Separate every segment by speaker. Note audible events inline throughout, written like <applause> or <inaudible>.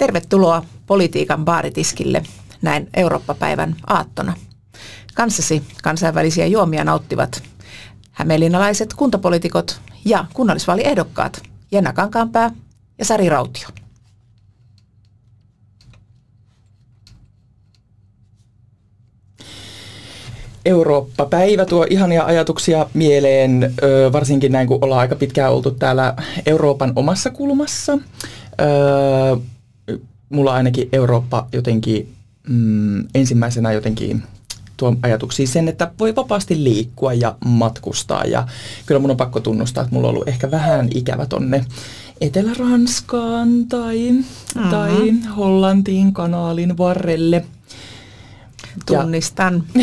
Speaker 1: Tervetuloa politiikan baaritiskille näin Eurooppa-päivän aattona. Kanssasi kansainvälisiä juomia nauttivat hämeenlinnalaiset kuntapolitiikot ja kunnallisvaaliehdokkaat Jenna Kankaanpää ja Sari Rautio.
Speaker 2: Eurooppa-päivä tuo ihania ajatuksia mieleen, varsinkin näin kun ollaan aika pitkään oltu täällä Euroopan omassa kulmassa. Mulla ainakin Eurooppa jotenkin mm, ensimmäisenä jotenkin tuo ajatuksia sen, että voi vapaasti liikkua ja matkustaa. Ja kyllä mun on pakko tunnustaa, että mulla on ollut ehkä vähän ikävä tonne Etelä-Ranskaan tai, mm-hmm. tai Hollantiin kanaalin varrelle –
Speaker 1: Tunnistan.
Speaker 2: Ja,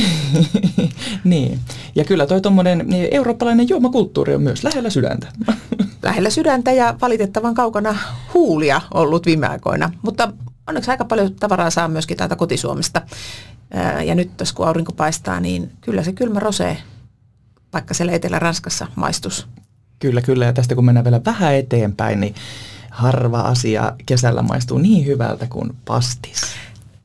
Speaker 2: <laughs> niin. Ja kyllä toi tuommoinen niin eurooppalainen juomakulttuuri on myös lähellä sydäntä. <laughs>
Speaker 1: lähellä sydäntä ja valitettavan kaukana huulia ollut viime aikoina. Mutta onneksi aika paljon tavaraa saa myöskin täältä kotisuomesta. Ja nyt tässä kun aurinko paistaa, niin kyllä se kylmä rosee, vaikka siellä Etelä-Ranskassa maistus.
Speaker 2: Kyllä, kyllä. Ja tästä kun mennään vielä vähän eteenpäin, niin harva asia kesällä maistuu niin hyvältä kuin pastis.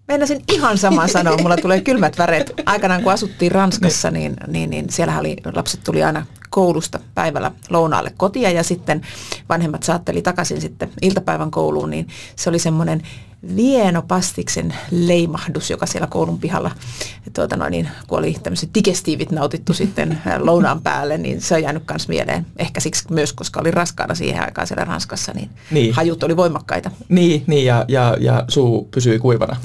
Speaker 1: Meinasin ihan saman sanoa, mulla tulee kylmät väreet. Aikanaan kun asuttiin Ranskassa, niin, niin, niin siellä oli, lapset tuli aina koulusta päivällä lounaalle kotia. Ja sitten vanhemmat saatteli takaisin sitten iltapäivän kouluun, niin se oli semmoinen vienopastiksen leimahdus, joka siellä koulun pihalla, tuota noin, niin, kun oli tämmöiset digestiivit nautittu sitten <laughs> lounaan päälle, niin se on jäänyt myös mieleen. Ehkä siksi myös, koska oli raskaana siihen aikaan siellä Ranskassa, niin, niin. hajut oli voimakkaita.
Speaker 2: Niin, niin ja, ja, ja suu pysyi kuivana.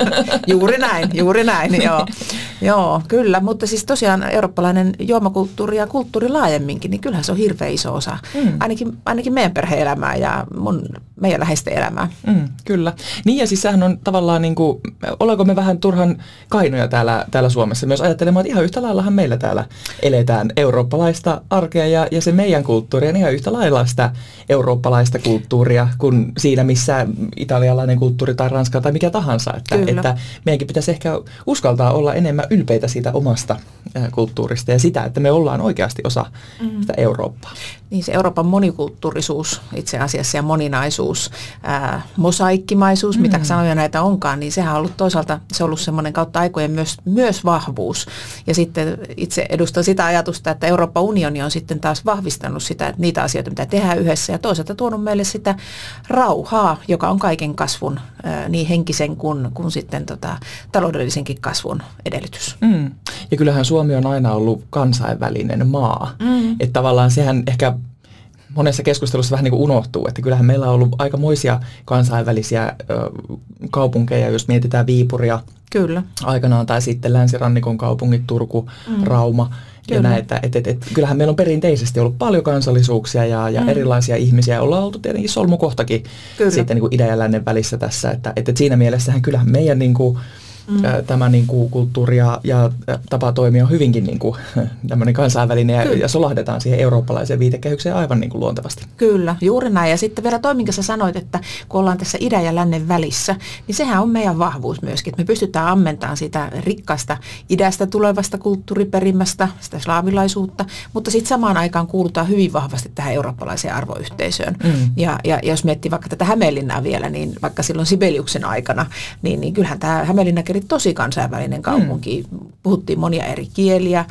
Speaker 2: <laughs>
Speaker 1: juuri näin, juuri näin, joo. joo. kyllä, mutta siis tosiaan eurooppalainen juomakulttuuri ja kulttuuri laajemminkin, niin kyllähän se on hirveän iso osa. Mm. Ainakin, ainakin meidän perhe-elämää ja mun, meidän läheisten elämää.
Speaker 2: Mm, kyllä. Niin ja siis sehän on tavallaan niin kuin, ollaanko me vähän turhan kainoja täällä, täällä Suomessa myös ajattelemaan, että ihan yhtä laillahan meillä täällä eletään eurooppalaista arkea ja, ja se meidän kulttuuri on ihan yhtä lailla sitä eurooppalaista kulttuuria kuin siinä, missä italialainen kulttuuri tai ranska tai mikä tahansa. Että, että meidänkin pitäisi ehkä uskaltaa olla enemmän ylpeitä siitä omasta kulttuurista ja sitä, että me ollaan oikeasti osa mm. sitä Eurooppaa.
Speaker 1: Niin se Euroopan monikulttuurisuus itse asiassa ja moninaisuus, ää, mosaikkimaisuus, mm. mitä sanoja näitä onkaan, niin sehän on ollut toisaalta, se on ollut semmoinen kautta aikojen myös, myös vahvuus. Ja sitten itse edustan sitä ajatusta, että Euroopan unioni on sitten taas vahvistanut sitä, että niitä asioita, mitä tehdään yhdessä ja toisaalta tuonut meille sitä rauhaa, joka on kaiken kasvun, ää, niin henkisen kuin, kuin sitten tota, taloudellisenkin kasvun edellytys.
Speaker 2: Mm. Ja kyllähän Suomi on aina ollut kansainvälinen maa. Mm. Että tavallaan sehän ehkä monessa keskustelussa vähän niin kuin unohtuu, että kyllähän meillä on ollut aikamoisia kansainvälisiä ö, kaupunkeja, jos mietitään Viipuria
Speaker 1: Kyllä.
Speaker 2: aikanaan, tai sitten länsirannikon kaupungit, Turku, mm. Rauma, Kyllä. ja näitä, et, et, et, kyllähän meillä on perinteisesti ollut paljon kansallisuuksia ja, ja mm. erilaisia ihmisiä. Ollaan oltu tietenkin solmukohtakin Kyllä. sitten niin kuin idän ja lännen välissä tässä. Että, et, et siinä mielessähän kyllähän meidän niin kuin, mm. tämä niin kuin, kulttuuri ja, ja tapa toimia on hyvinkin <laughs> niin kuin, kansainvälinen ja, ja solahdetaan siihen eurooppalaiseen viitekehykseen aivan niin kuin luontevasti.
Speaker 1: Kyllä, juuri näin. Ja sitten vielä toi, minkä sä sanoit, että kun ollaan tässä idän ja lännen välissä, niin sehän on meidän vahvuus myöskin, että me pystytään ammentamaan sitä rikkaasta idästä tulevasta kulttuuriperimästä, sitä slaavilaisuutta, mutta sitten samaan aikaan kuulutaan hyvin vahvasti tähän eurooppalaiseen arvoyhteisöön. Mm. Ja, ja, ja jos miettii vaikka tätä Hämeenlinnaa vielä, niin vaikka silloin Sibeliuksen aikana, niin, niin kyllähän tämä Hämeenlinnakin oli tosi kansainvälinen kaupunki. Mm. Puhuttiin monia eri kieliä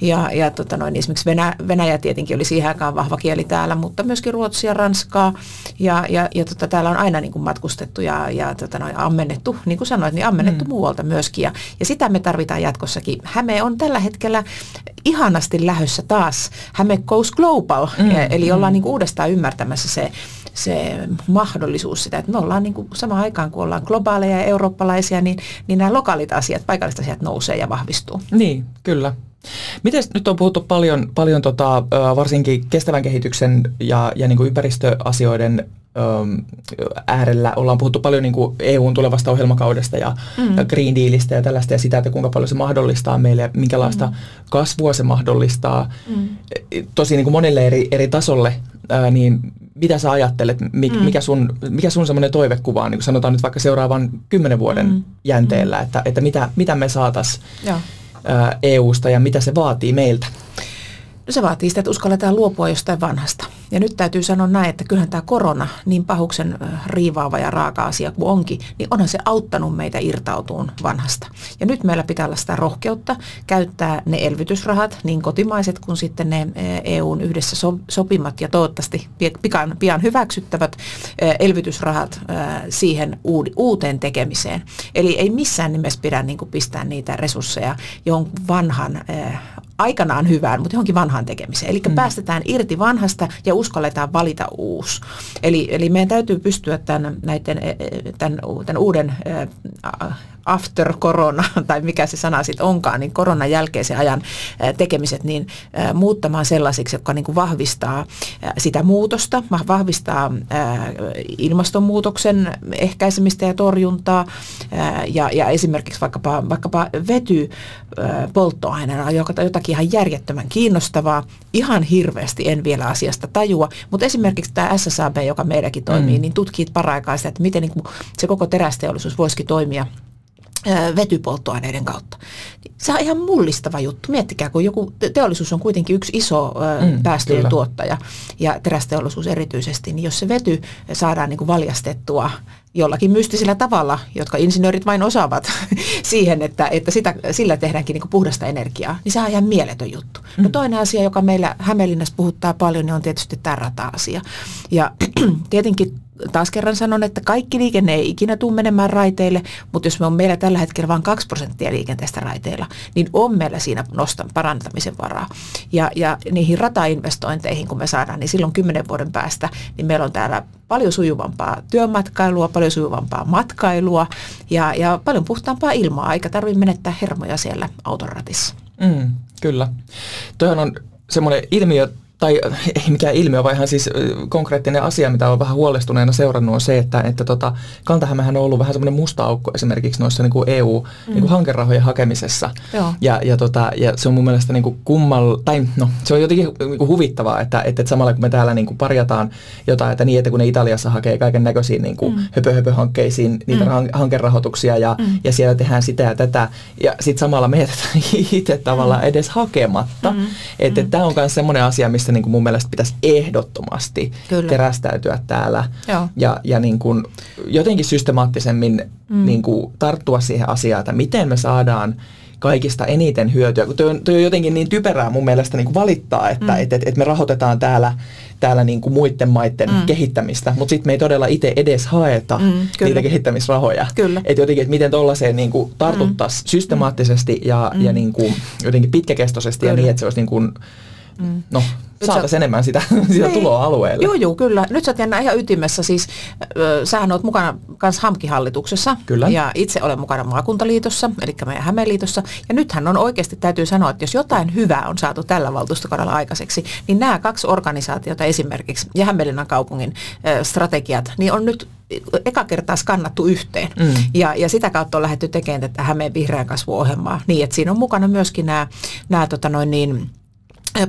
Speaker 1: ja, ja tota noin, esimerkiksi Venä, Venäjä tietenkin oli siihen aikaan vahva kieli täällä, mutta myöskin Ruotsia, Ranskaa ja, ja, ja tota, täällä on aina niin kuin matkustettu ja, ja tota noin, ammennettu, niin kuin sanoit, niin ammennettu mm. muualta myöskin ja, ja sitä me tarvitaan jatkossakin. Häme on tällä hetkellä ihanasti lähössä taas Häme Goes Global, mm. eli ollaan mm. niin kuin uudestaan ymmärtämässä se se mahdollisuus sitä, että me ollaan niin kuin samaan aikaan, kun ollaan globaaleja ja eurooppalaisia, niin, niin nämä lokaalit asiat, paikalliset asiat nousee ja vahvistuu.
Speaker 2: Niin, kyllä. Miten nyt on puhuttu paljon, paljon tota, varsinkin kestävän kehityksen ja, ja niin kuin ympäristöasioiden äärellä ollaan puhuttu paljon niin kuin EUn tulevasta ohjelmakaudesta ja, mm. ja Green Dealista ja tällaista ja sitä, että kuinka paljon se mahdollistaa meille ja minkälaista mm. kasvua se mahdollistaa mm. tosi niin kuin monelle eri, eri tasolle, ää, niin mitä sä ajattelet, mik, mm. mikä sun, mikä sun semmoinen toivekuva on, niin kuin sanotaan nyt vaikka seuraavan kymmenen vuoden mm. jänteellä, että, että mitä, mitä me saataisiin EUsta ja mitä se vaatii meiltä?
Speaker 1: No se vaatii sitä, että uskalletaan luopua jostain vanhasta Ja nyt täytyy sanoa näin, että kyllähän tämä korona, niin pahuksen riivaava ja raaka asia kuin onkin, niin onhan se auttanut meitä irtautuun vanhasta. Ja nyt meillä pitää olla sitä rohkeutta käyttää ne elvytysrahat, niin kotimaiset kuin sitten ne EUn yhdessä sopimat ja toivottavasti pian, pian hyväksyttävät elvytysrahat siihen uuteen tekemiseen. Eli ei missään nimessä pidä niin kuin pistää niitä resursseja jonkun vanhan aikanaan hyvään, mutta johonkin vanhaan tekemiseen. Eli mm. päästetään irti vanhasta ja uskalletaan valita uusi. Eli, eli meidän täytyy pystyä tämän, näiden, tämän, tämän uuden after corona, <laughs> tai mikä se sana sitten onkaan, niin koronan jälkeisen ajan tekemiset, niin muuttamaan sellaisiksi, jotka niin kuin vahvistaa sitä muutosta, vahvistaa ilmastonmuutoksen ehkäisemistä ja torjuntaa, ja, ja esimerkiksi vaikkapa, vaikkapa vety polttoaineena, joka jotakin ihan järjettömän kiinnostavaa, ihan hirveästi en vielä asiasta tajua, mutta esimerkiksi tämä SSAB, joka meilläkin toimii, mm. niin tutkii paraikaa sitä, että miten niin se koko terästeollisuus voisikin toimia vetypolttoaineiden kautta. Se on ihan mullistava juttu. Miettikää, kun joku teollisuus on kuitenkin yksi iso mm, päästöjen kyllä. tuottaja ja terästeollisuus erityisesti, niin jos se vety saadaan niin kuin valjastettua jollakin mystisellä tavalla, jotka insinöörit vain osaavat <laughs> siihen, että, että sitä, sillä tehdäänkin niin puhdasta energiaa, niin se on ihan mieletön juttu. No mm. toinen asia, joka meillä Hämeenlinnassa puhuttaa paljon, niin on tietysti tämä rata-asia. Ja <clears throat> tietenkin taas kerran sanon, että kaikki liikenne ei ikinä tule menemään raiteille, mutta jos me on meillä tällä hetkellä vain 2 prosenttia liikenteestä raiteilla, niin on meillä siinä nostan parantamisen varaa. Ja, ja niihin ratainvestointeihin, kun me saadaan, niin silloin kymmenen vuoden päästä, niin meillä on täällä paljon sujuvampaa työmatkailua, paljon sujuvampaa matkailua ja, ja paljon puhtaampaa ilmaa, eikä tarvitse menettää hermoja siellä autoratissa.
Speaker 2: Mm, kyllä. Tuohon on semmoinen ilmiö, tai <laughs> ei mikään ilmiö, vaan ihan siis konkreettinen asia, mitä olen vähän huolestuneena seurannut, on se, että, että tota, Kantahämähän on ollut vähän semmoinen musta aukko esimerkiksi noissa niin kuin EU-hankerahojen mm. niin hakemisessa. Ja, ja, tota, ja se on mun mielestä niin kuin kummal, tai no, se on jotenkin niin kuin huvittavaa, että, että, että samalla kun me täällä niin kuin parjataan jotain, että niin, että kun ne Italiassa hakee kaiken näköisiin niin kuin mm. höpö, höpö hankkeisiin niitä mm. hankerahoituksia ja, mm. ja siellä tehdään sitä ja tätä, ja sitten samalla me jätetään <laughs> itse tavallaan mm. edes hakematta. Mm. Että mm. tämä on myös semmoinen asia, missä missä niin kuin mun mielestä pitäisi ehdottomasti Kyllä. terästäytyä täällä Joo. ja, ja niin kuin jotenkin systemaattisemmin mm. niin kuin tarttua siihen asiaan, että miten me saadaan kaikista eniten hyötyä. Kun toi on, toi on jotenkin niin typerää mun mielestä niin kuin valittaa, että mm. et, et, et me rahoitetaan täällä, täällä niin kuin muiden maiden mm. kehittämistä, mutta sitten me ei todella itse edes haeta mm, niitä kehittämisrahoja. Että jotenkin, että miten tuollaiseen niin tartuttaisiin mm. systemaattisesti ja, mm. ja niin kuin, jotenkin pitkäkestoisesti kyllä. ja niin, että se olisi niin kuin, mm. no, saataisiin enemmän sitä, <laughs> sitä niin. tuloa alueelle.
Speaker 1: Joo, joo, kyllä. Nyt sä oot jännä ihan ytimessä. Siis, äh, sähän oot mukana myös HAMKI-hallituksessa.
Speaker 2: Kyllä.
Speaker 1: Ja itse olen mukana maakuntaliitossa, eli meidän Hämeenliitossa. Ja nythän on oikeasti, täytyy sanoa, että jos jotain hyvää on saatu tällä valtuustokaudella aikaiseksi, niin nämä kaksi organisaatiota esimerkiksi ja Hämeenlinnan kaupungin äh, strategiat, niin on nyt eka kertaa skannattu yhteen. Mm. Ja, ja sitä kautta on lähdetty tekemään tätä Hämeen vihreän kasvuohjelmaa niin, että siinä on mukana myöskin nämä, nämä tota noin niin,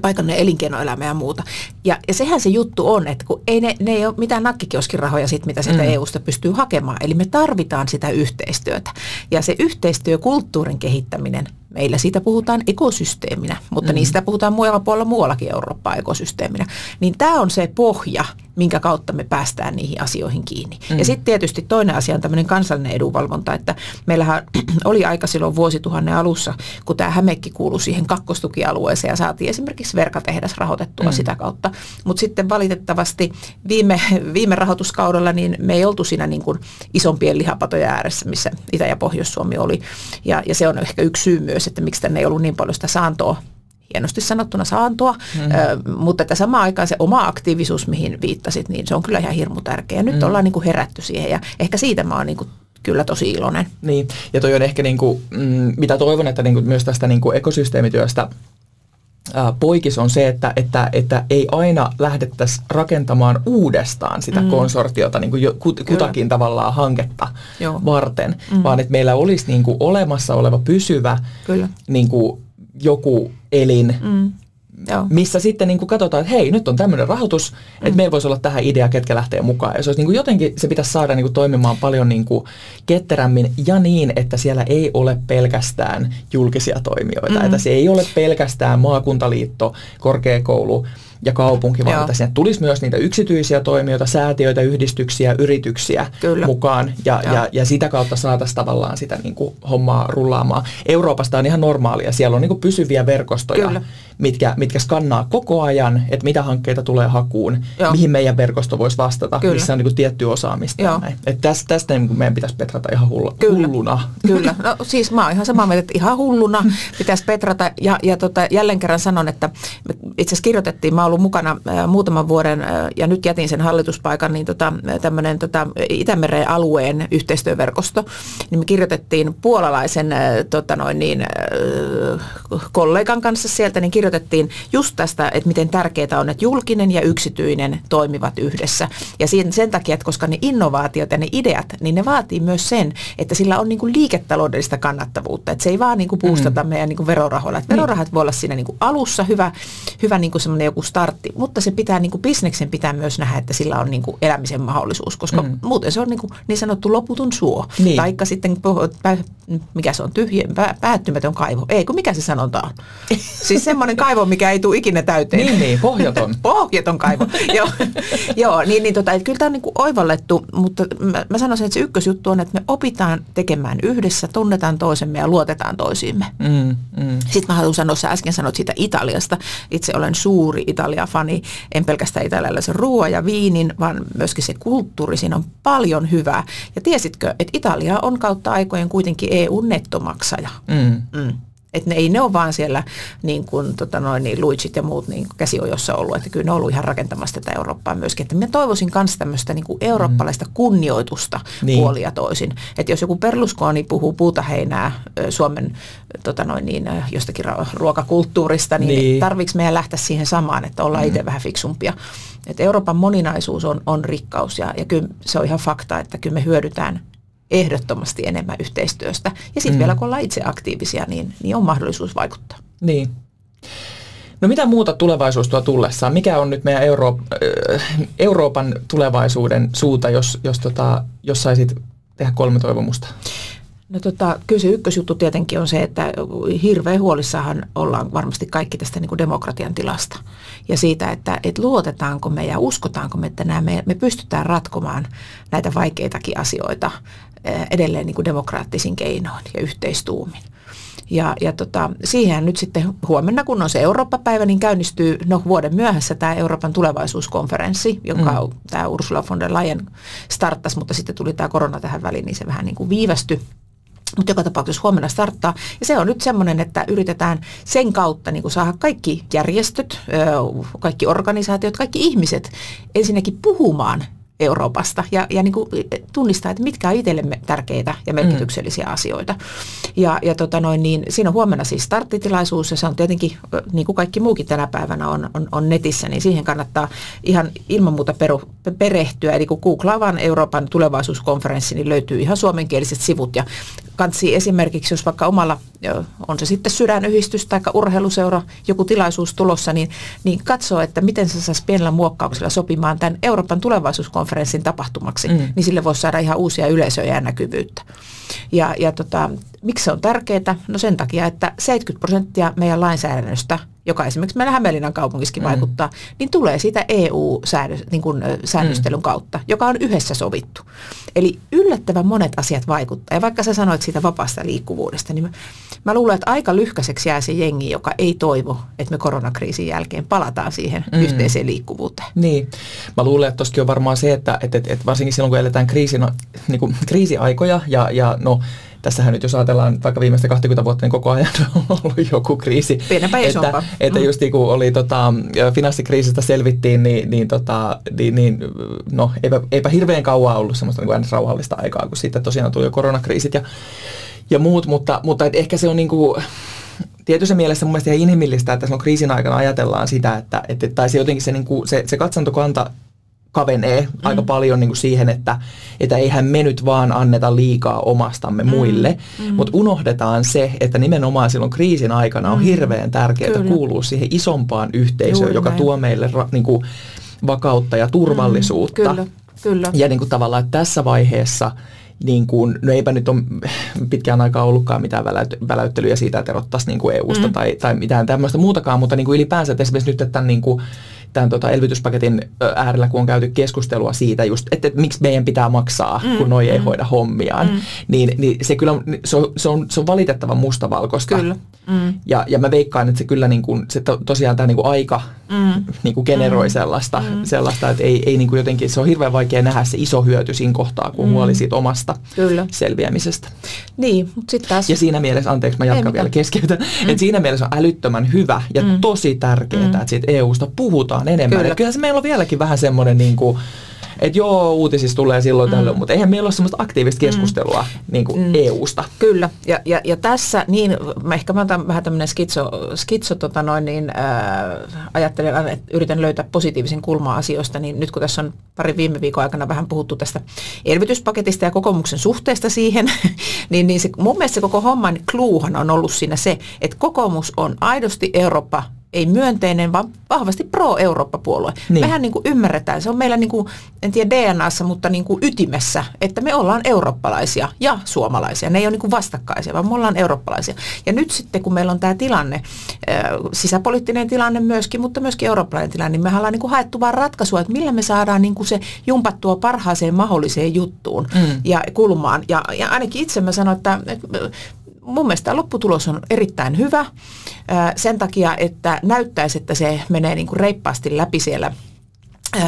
Speaker 1: paikallinen elinkeinoelämä ja muuta. Ja, ja sehän se juttu on, että kun ei ne, ne ei ole mitään nakkikioskirahoja sit, mitä sieltä mm. EUsta pystyy hakemaan. Eli me tarvitaan sitä yhteistyötä. Ja se yhteistyökulttuurin kehittäminen, meillä siitä puhutaan ekosysteeminä, mutta mm. niistä puhutaan muualla puolella muuallakin Eurooppaa ekosysteeminä. Niin tämä on se pohja, minkä kautta me päästään niihin asioihin kiinni. Mm. Ja sitten tietysti toinen asia on tämmöinen kansallinen edunvalvonta, että meillähän <clears throat> oli aika silloin vuosituhannen alussa, kun tämä Hämekki kuului siihen kakkostukialueeseen ja saatiin esimerkiksi verkatehdas rahoitettua mm. sitä kautta. Mutta sitten valitettavasti viime, <laughs> viime rahoituskaudella niin me ei oltu siinä niin kuin isompien lihapatojen ääressä, missä Itä- ja Pohjois-Suomi oli. Ja, ja se on ehkä yksi syy myös, että miksi tänne ei ollut niin paljon sitä saantoa hienosti sanottuna saantoa, mm-hmm. ö, mutta että samaan aikaan se oma aktiivisuus, mihin viittasit, niin se on kyllä ihan hirmu tärkeä. Nyt mm-hmm. ollaan niin kuin herätty siihen ja ehkä siitä mä oon niin kuin kyllä tosi iloinen.
Speaker 2: Niin, ja toi on ehkä niin kuin, mm, mitä toivon, että niin kuin myös tästä niin kuin ekosysteemityöstä poikis on se, että, että, että ei aina lähdettäisi rakentamaan uudestaan sitä mm. konsortiota niin kuin jo, kutakin Kyllä. tavallaan hanketta Joo. varten, mm. vaan että meillä olisi niin kuin olemassa oleva pysyvä Kyllä. Niin kuin joku elin, mm. Joo. missä sitten niin kuin katsotaan, että hei, nyt on tämmöinen rahoitus, mm. että meillä voisi olla tähän idea, ketkä lähtee mukaan. Ja se olisi niin kuin jotenkin, se pitäisi saada niin kuin toimimaan paljon niin kuin ketterämmin ja niin, että siellä ei ole pelkästään julkisia toimijoita. Mm. Että se ei ole pelkästään maakuntaliitto, korkeakoulu, ja kaupunki, vaan että sinne tulisi myös niitä yksityisiä toimijoita, säätiöitä, yhdistyksiä, yrityksiä Kyllä. mukaan ja, ja, ja sitä kautta saataisiin tavallaan sitä niin kuin hommaa rullaamaan. Euroopasta on ihan normaalia, siellä on niin kuin pysyviä verkostoja. Kyllä mitkä, mitkä skannaa koko ajan, että mitä hankkeita tulee hakuun, Joo. mihin meidän verkosto voisi vastata, Kyllä. missä on niin kuin tietty osaamista. Joo. Että tästä, tästä niin meidän pitäisi petrata ihan hullu, Kyllä. hulluna.
Speaker 1: Kyllä, no siis mä oon ihan samaa mieltä, että ihan hulluna pitäisi petrata. Ja, ja tota, jälleen kerran sanon, että itse asiassa kirjoitettiin, mä oon ollut mukana äh, muutaman vuoden äh, ja nyt jätin sen hallituspaikan, niin tota, tämmöinen tota, Itämeren alueen yhteistyöverkosto, niin me kirjoitettiin puolalaisen äh, tota noin niin, äh, kollegan kanssa sieltä, niin kirjoitettiin just tästä, että miten tärkeää on, että julkinen ja yksityinen toimivat yhdessä. Ja sen, sen takia, että koska ne innovaatiot ja ne ideat, niin ne vaatii myös sen, että sillä on niin kuin liiketaloudellista kannattavuutta. Että se ei vaan niin kuin puustata mm. meidän niin kuin verorahoilla. Että verorahat voi olla siinä niin kuin alussa hyvä, hyvä niin kuin semmoinen joku startti, mutta se pitää, niin kuin bisneksen pitää myös nähdä, että sillä on niin kuin elämisen mahdollisuus, koska mm. muuten se on niin, kuin niin sanottu loputon suo. Niin. Taikka sitten, mikä se on, tyhjä, päättymätön kaivo. Ei, kun mikä se sanotaan? <laughs> siis semmoinen kaivo, mikä ei tule ikinä täyteen.
Speaker 2: Niin, niin, pohjaton. <laughs>
Speaker 1: pohjaton kaivo, joo. <laughs> joo, niin, niin tota, kyllä tämä on niin kuin oivallettu, mutta mä, mä sanoisin, että se ykkösjuttu on, että me opitaan tekemään yhdessä, tunnetaan toisemme ja luotetaan toisiimme. Mm, mm. Sitten mä haluan sanoa, sä äsken sanoit siitä Italiasta. Itse olen suuri Italia-fani, en pelkästään italialaisen ruoan ja viinin, vaan myöskin se kulttuuri, siinä on paljon hyvää. Ja tiesitkö, että Italia on kautta aikojen kuitenkin EU-nettomaksaja. Mm. Mm. Että ne ei ne ole vaan siellä niin kuin, tota noin, niin Luigit ja muut niin käsiojossa ollut, että kyllä ne on ollut ihan rakentamassa tätä Eurooppaa myöskin. Että minä toivoisin myös tämmöistä niin kuin eurooppalaista mm. kunnioitusta niin. puolia toisin. Että jos joku Perlusconi puhuu puutaheinää Suomen tota noin, niin, jostakin ruokakulttuurista, niin, niin. tarviiko meidän lähteä siihen samaan, että ollaan mm. itse vähän fiksumpia. Että Euroopan moninaisuus on, on rikkaus ja, ja kyllä se on ihan fakta, että kyllä me hyödytään ehdottomasti enemmän yhteistyöstä. Ja sitten mm. vielä kun ollaan itse aktiivisia, niin, niin on mahdollisuus vaikuttaa.
Speaker 2: Niin. No mitä muuta tulevaisuus tuo tullessaan? Mikä on nyt meidän Euro- äh, Euroopan tulevaisuuden suunta, jos, jos, tota, jos saisit tehdä kolme toivomusta?
Speaker 1: No tota, kyllä se ykkösjuttu tietenkin on se, että hirveän huolissahan ollaan varmasti kaikki tästä niin kuin demokratian tilasta. Ja siitä, että, että luotetaanko me ja uskotaanko me, että nämä me, me pystytään ratkomaan näitä vaikeitakin asioita edelleen niin kuin demokraattisin keinoin ja yhteistuumin. Ja, ja tota, siihen nyt sitten huomenna, kun on se Eurooppa-päivä, niin käynnistyy no, vuoden myöhässä tämä Euroopan tulevaisuuskonferenssi, joka mm. tämä Ursula von der Leyen starttasi, mutta sitten tuli tämä korona tähän väliin, niin se vähän niin kuin viivästyi. Mutta joka tapauksessa huomenna starttaa. Ja se on nyt semmoinen, että yritetään sen kautta niin kuin saada kaikki järjestöt, kaikki organisaatiot, kaikki ihmiset ensinnäkin puhumaan Euroopasta ja, ja niin kuin tunnistaa, että mitkä on itsellemme tärkeitä ja merkityksellisiä mm. asioita. Ja, ja tota noin, niin siinä on huomenna siis starttitilaisuus ja se on tietenkin, niin kuin kaikki muukin tänä päivänä on, on, on netissä, niin siihen kannattaa ihan ilman muuta peru, perehtyä. Eli kun googlaa vaan Euroopan tulevaisuuskonferenssi, niin löytyy ihan suomenkieliset sivut ja kansi esimerkiksi, jos vaikka omalla, on se sitten sydänyhdistys tai urheiluseura, joku tilaisuus tulossa, niin, niin katsoo, että miten se saisi pienellä muokkauksella sopimaan tämän Euroopan tulevaisuuskonferenssin tapahtumaksi, mm. niin sille voisi saada ihan uusia yleisöjä ja näkyvyyttä. Ja, ja tota, miksi se on tärkeää? No sen takia, että 70 prosenttia meidän lainsäädännöstä – joka esimerkiksi meillä Hämeenlinnan kaupungissakin mm. vaikuttaa, niin tulee siitä EU-säännöstelyn niin mm. kautta, joka on yhdessä sovittu. Eli yllättävän monet asiat vaikuttaa. Ja vaikka sä sanoit siitä vapaasta liikkuvuudesta, niin mä, mä luulen, että aika lyhkäiseksi jää se jengi, joka ei toivo, että me koronakriisin jälkeen palataan siihen mm. yhteiseen liikkuvuuteen.
Speaker 2: Niin. Mä luulen, että tossakin on varmaan se, että, että, että, että varsinkin silloin, kun eletään kriisin, niin kuin kriisiaikoja ja, ja no, tässähän nyt jos ajatellaan vaikka viimeistä 20 vuotta, niin koko ajan <laughs> on ollut joku kriisi.
Speaker 1: Pienempää
Speaker 2: että, että mm. just niin kun oli tota, finanssikriisistä selvittiin, niin, niin, tota, niin, niin no, eipä, eipä hirveän kauan ollut semmoista niin rauhallista aikaa, kun sitten tosiaan tuli jo koronakriisit ja, ja muut, mutta, mutta et ehkä se on niin kuin, tietyssä mielessä mun mielestä ihan inhimillistä, että silloin kriisin aikana ajatellaan sitä, että, että tai se jotenkin se, niin kuin, se, se katsantokanta kavenee mm. aika paljon niin kuin siihen, että, että eihän me nyt vaan anneta liikaa omastamme mm. muille, mm. mutta unohdetaan se, että nimenomaan silloin kriisin aikana on mm. hirveän tärkeää Kyllä. kuulua siihen isompaan yhteisöön, Juuri joka näin. tuo meille ra, niin kuin, vakautta ja turvallisuutta. Mm. Kyllä. Kyllä. Ja niin kuin tavallaan että tässä vaiheessa niin kuin, no eipä nyt ole pitkään aikaa ollutkaan mitään väläyttelyjä siitä, että erottaisiin niin kuin EU-sta mm. tai, tai mitään tämmöistä muutakaan, mutta niin kuin ylipäänsä että esimerkiksi nyt, että niin kuin, tämän tota elvytyspaketin äärellä, kun on käyty keskustelua siitä just, että, että miksi meidän pitää maksaa, mm, kun noi mm. ei hoida hommiaan, mm. niin, niin se kyllä se on, se on, se on valitettavan mustavalkoista.
Speaker 1: Kyllä. Mm.
Speaker 2: Ja, ja mä veikkaan, että se kyllä niin kuin, se to, tosiaan tämä niin kuin aika mm. niin kuin generoi mm. sellaista, mm. sellaista, että ei, ei niin kuin jotenkin, se on hirveän vaikea nähdä se iso hyöty siinä kohtaa, kun mm. huoli siitä omasta kyllä. selviämisestä.
Speaker 1: Niin, mutta sitten taas...
Speaker 2: Ja siinä mielessä, anteeksi mä jatkan vielä keskeytän, mm. että siinä mielessä on älyttömän hyvä ja mm. tosi tärkeää, mm. että siitä EUsta puhutaan enemmän. Kyllä. Ja kyllähän se meillä on vieläkin vähän semmoinen niin kuin, että joo, uutisissa tulee silloin mm. tällöin, mutta eihän meillä ole semmoista aktiivista mm. keskustelua mm. niin kuin mm. EU-sta.
Speaker 1: Kyllä, ja, ja, ja tässä niin, mä ehkä mä otan vähän tämmöinen skitso, skitso tota noin, niin, äh, ajattelen, että yritän löytää positiivisen kulmaa asioista, niin nyt kun tässä on pari viime viikon aikana vähän puhuttu tästä elvytyspaketista ja kokoomuksen suhteesta siihen, <laughs> niin, niin se, mun mielestä se koko homman kluuhan on ollut siinä se, että kokoomus on aidosti Eurooppa ei myönteinen, vaan vahvasti pro-Eurooppa-puolue. Niin. Mehän niin kuin ymmärretään, se on meillä, niin kuin, en tiedä DNAssa, mutta niin kuin ytimessä, että me ollaan eurooppalaisia ja suomalaisia. Ne ei ole niin kuin vastakkaisia, vaan me ollaan eurooppalaisia. Ja nyt sitten, kun meillä on tämä tilanne, sisäpoliittinen tilanne myöskin, mutta myöskin eurooppalainen tilanne, niin me ollaan niin kuin haettu vaan ratkaisua, että millä me saadaan niin kuin se jumpattua parhaaseen mahdolliseen juttuun mm. ja kulmaan. Ja, ja ainakin itse mä sanon, että mun mielestä lopputulos on erittäin hyvä sen takia, että näyttäisi, että se menee niin kuin reippaasti läpi siellä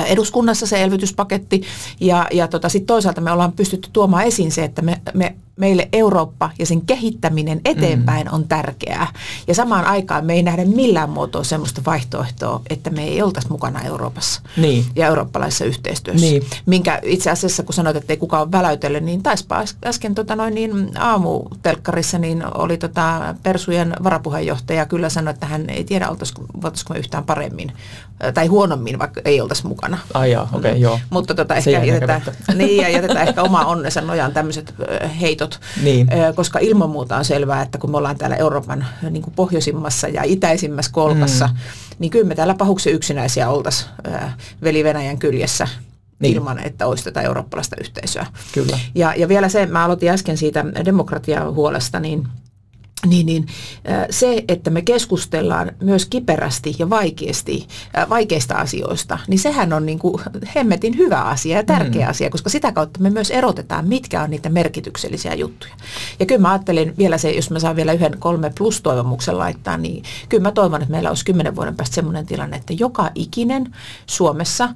Speaker 1: eduskunnassa se elvytyspaketti. Ja, ja tota, sitten toisaalta me ollaan pystytty tuomaan esiin se, että me, me meille Eurooppa ja sen kehittäminen eteenpäin mm. on tärkeää. Ja samaan aikaan me ei nähdä millään muotoa sellaista vaihtoehtoa, että me ei oltaisi mukana Euroopassa
Speaker 2: niin.
Speaker 1: ja eurooppalaisessa yhteistyössä. Niin. Minkä itse asiassa, kun sanoit, että ei kukaan ole väläytellyt, niin taispa äsken tota noin, niin aamutelkkarissa niin oli tota Persujen varapuheenjohtaja kyllä sanoi, että hän ei tiedä, oltaisiko, me yhtään paremmin tai huonommin, vaikka ei oltaisi mukana.
Speaker 2: Ai joo, okei, okay, joo.
Speaker 1: Mutta tota, ehkä jätetään, <laughs> niin, ja jätetään ehkä oma onnensa nojaan tämmöiset heitot autot,
Speaker 2: niin.
Speaker 1: koska ilman muuta on selvää, että kun me ollaan täällä Euroopan niin kuin pohjoisimmassa ja itäisimmässä kolkassa, mm. niin kyllä me täällä pahuksi yksinäisiä oltaisiin veli Venäjän kyljessä niin. ilman, että olisi tätä eurooppalaista yhteisöä.
Speaker 2: Kyllä.
Speaker 1: Ja, ja vielä se, mä aloitin äsken siitä demokratiahuolesta, niin – niin, niin se, että me keskustellaan myös kiperästi ja vaikeasti, vaikeista asioista, niin sehän on niin kuin hemmetin hyvä asia ja tärkeä mm. asia, koska sitä kautta me myös erotetaan, mitkä on niitä merkityksellisiä juttuja. Ja kyllä mä ajattelin vielä se, jos mä saan vielä yhden kolme plus toivomuksen laittaa, niin kyllä mä toivon, että meillä olisi kymmenen vuoden päästä sellainen tilanne, että joka ikinen Suomessa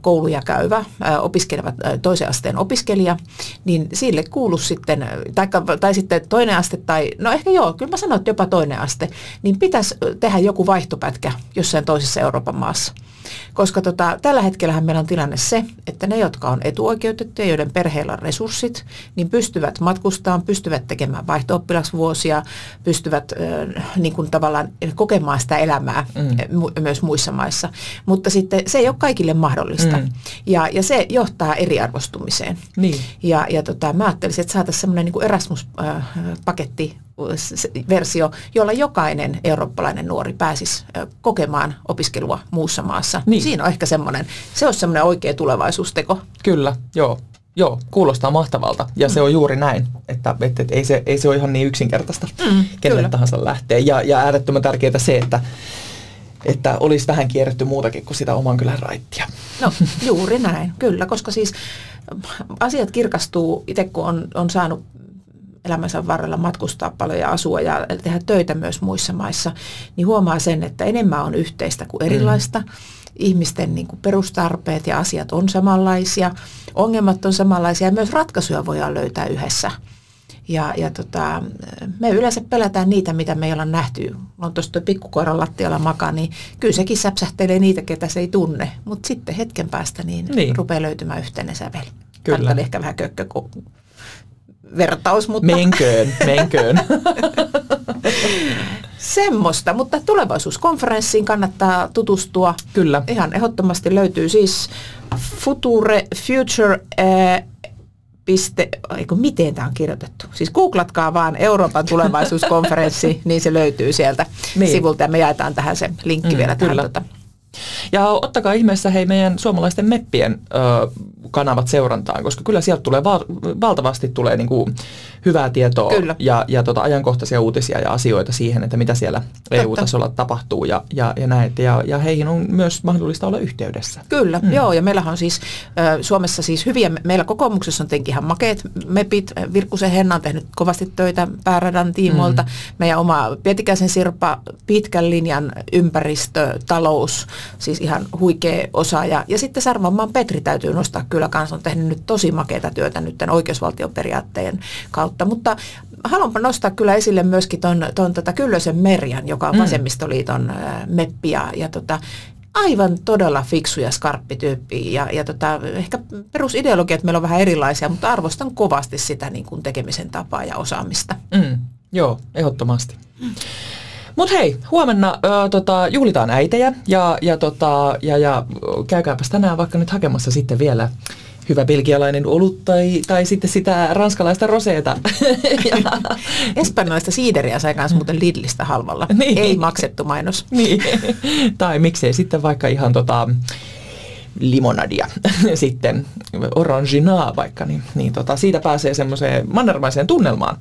Speaker 1: kouluja käyvä, opiskeleva toisen asteen opiskelija, niin sille kuulu sitten, tai, tai sitten toinen aste tai, no ehkä joo, kyllä mä sanon, että jopa toinen aste, niin pitäisi tehdä joku vaihtopätkä jossain toisessa Euroopan maassa. Koska tota, tällä hetkellä meillä on tilanne se, että ne, jotka on etuoikeutettuja, joiden perheillä on resurssit, niin pystyvät matkustamaan, pystyvät tekemään vaihto pystyvät äh, niin kuin tavallaan kokemaan sitä elämää mm. mu- myös muissa maissa. Mutta sitten se ei ole kaikille mahdollista. Mm. Ja, ja se johtaa eriarvostumiseen.
Speaker 2: Niin.
Speaker 1: Ja, ja tota, mä ajattelisin, että saataisiin semmoinen niin Erasmus-paketti versio, jolla jokainen eurooppalainen nuori pääsisi kokemaan opiskelua muussa maassa. Niin. Siinä on ehkä semmoinen, se on semmoinen oikea tulevaisuusteko.
Speaker 2: Kyllä, joo. Joo, kuulostaa mahtavalta ja mm. se on juuri näin, että, että, että ei, se, ei se ole ihan niin yksinkertaista mm, kenelle tahansa lähteä. Ja, ja äärettömän tärkeää se, että, että olisi vähän kierretty muutakin kuin sitä oman kylän raittia.
Speaker 1: No juuri näin, kyllä, koska siis asiat kirkastuu itse kun on, on saanut elämänsä varrella matkustaa paljon ja asua ja tehdä töitä myös muissa maissa, niin huomaa sen, että enemmän on yhteistä kuin erilaista. Mm. Ihmisten niin kuin perustarpeet ja asiat on samanlaisia, ongelmat on samanlaisia ja myös ratkaisuja voidaan löytää yhdessä. Ja, ja tota, me yleensä pelätään niitä, mitä me ei olla nähty. On tuossa tuo pikkukoiran lattialla makaa, niin kyllä sekin säpsähtelee niitä, ketä se ei tunne. Mutta sitten hetken päästä niin, niin. rupeaa löytymään yhteinen säveli. Kyllä. Tämä oli ehkä vähän kökkö, vertaus, mutta...
Speaker 2: Menköön, menköön. <laughs>
Speaker 1: Semmoista, mutta tulevaisuuskonferenssiin kannattaa tutustua.
Speaker 2: Kyllä.
Speaker 1: Ihan ehdottomasti löytyy siis Future, Future, äh, piste, eikö, miten tämä on kirjoitettu? Siis googlatkaa vaan Euroopan tulevaisuuskonferenssi, <laughs> niin se löytyy sieltä niin. sivulta ja me jaetaan tähän se linkki mm, vielä tähän. Kyllä. Tota.
Speaker 2: Ja ottakaa ihmeessä hei meidän suomalaisten meppien ö, kanavat seurantaan, koska kyllä sieltä tulee val- valtavasti tulee niinku hyvää tietoa
Speaker 1: Kyllä.
Speaker 2: ja, ja tota, ajankohtaisia uutisia ja asioita siihen, että mitä siellä EU-tasolla tapahtuu ja, ja, ja näet. Ja, ja heihin on myös mahdollista olla yhteydessä.
Speaker 1: Kyllä, mm. joo, ja meillähän on siis äh, Suomessa siis hyviä, meillä kokoomuksessa on tietenkin ihan makeet mepit, Virkkusen Henna on tehnyt kovasti töitä pääradan tiimoilta, mm. meidän oma Pietikäisen Sirpa, pitkän linjan ympäristö, talous, siis ihan huikea osaaja, ja sitten Sarvanmaan Petri täytyy nostaa kyllä kanssa, on tehnyt nyt tosi makeita työtä nyt oikeusvaltioperiaatteen kautta, mutta haluanpa nostaa kyllä esille myöskin ton, ton tota Kyllösen Merjan, joka on mm. vasemmistoliiton äh, meppi ja, ja tota, aivan todella fiksu ja skarppi tyyppi ja, ja tota, ehkä perusideologiat meillä on vähän erilaisia, mutta arvostan kovasti sitä niin kuin tekemisen tapaa ja osaamista.
Speaker 2: Mm, joo, ehdottomasti. Mm. Mutta hei, huomenna ö, tota, juhlitaan äitejä ja, ja, tota, ja, ja käykääpäs tänään vaikka nyt hakemassa sitten vielä hyvä belgialainen olut tai, tai sitten sitä ranskalaista roseeta. <laughs>
Speaker 1: Espanjalaista siideriä sai kanssa muuten Lidlistä halvalla. <laughs> Niin. Ei maksettu mainos. <laughs>
Speaker 2: Niin. tai miksei sitten vaikka ihan tota, limonadia sitten, oranginaa vaikka, niin, niin tota, siitä pääsee semmoiseen mannermaiseen tunnelmaan.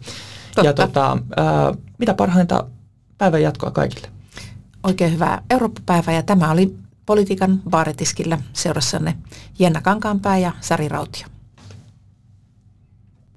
Speaker 2: Totta. Ja tota, ää, mitä parhainta päivän jatkoa kaikille.
Speaker 1: Oikein hyvää Eurooppa-päivää ja tämä oli Politiikan baaritiskillä seurassanne Jenna Kankaanpää ja Sari Rautio.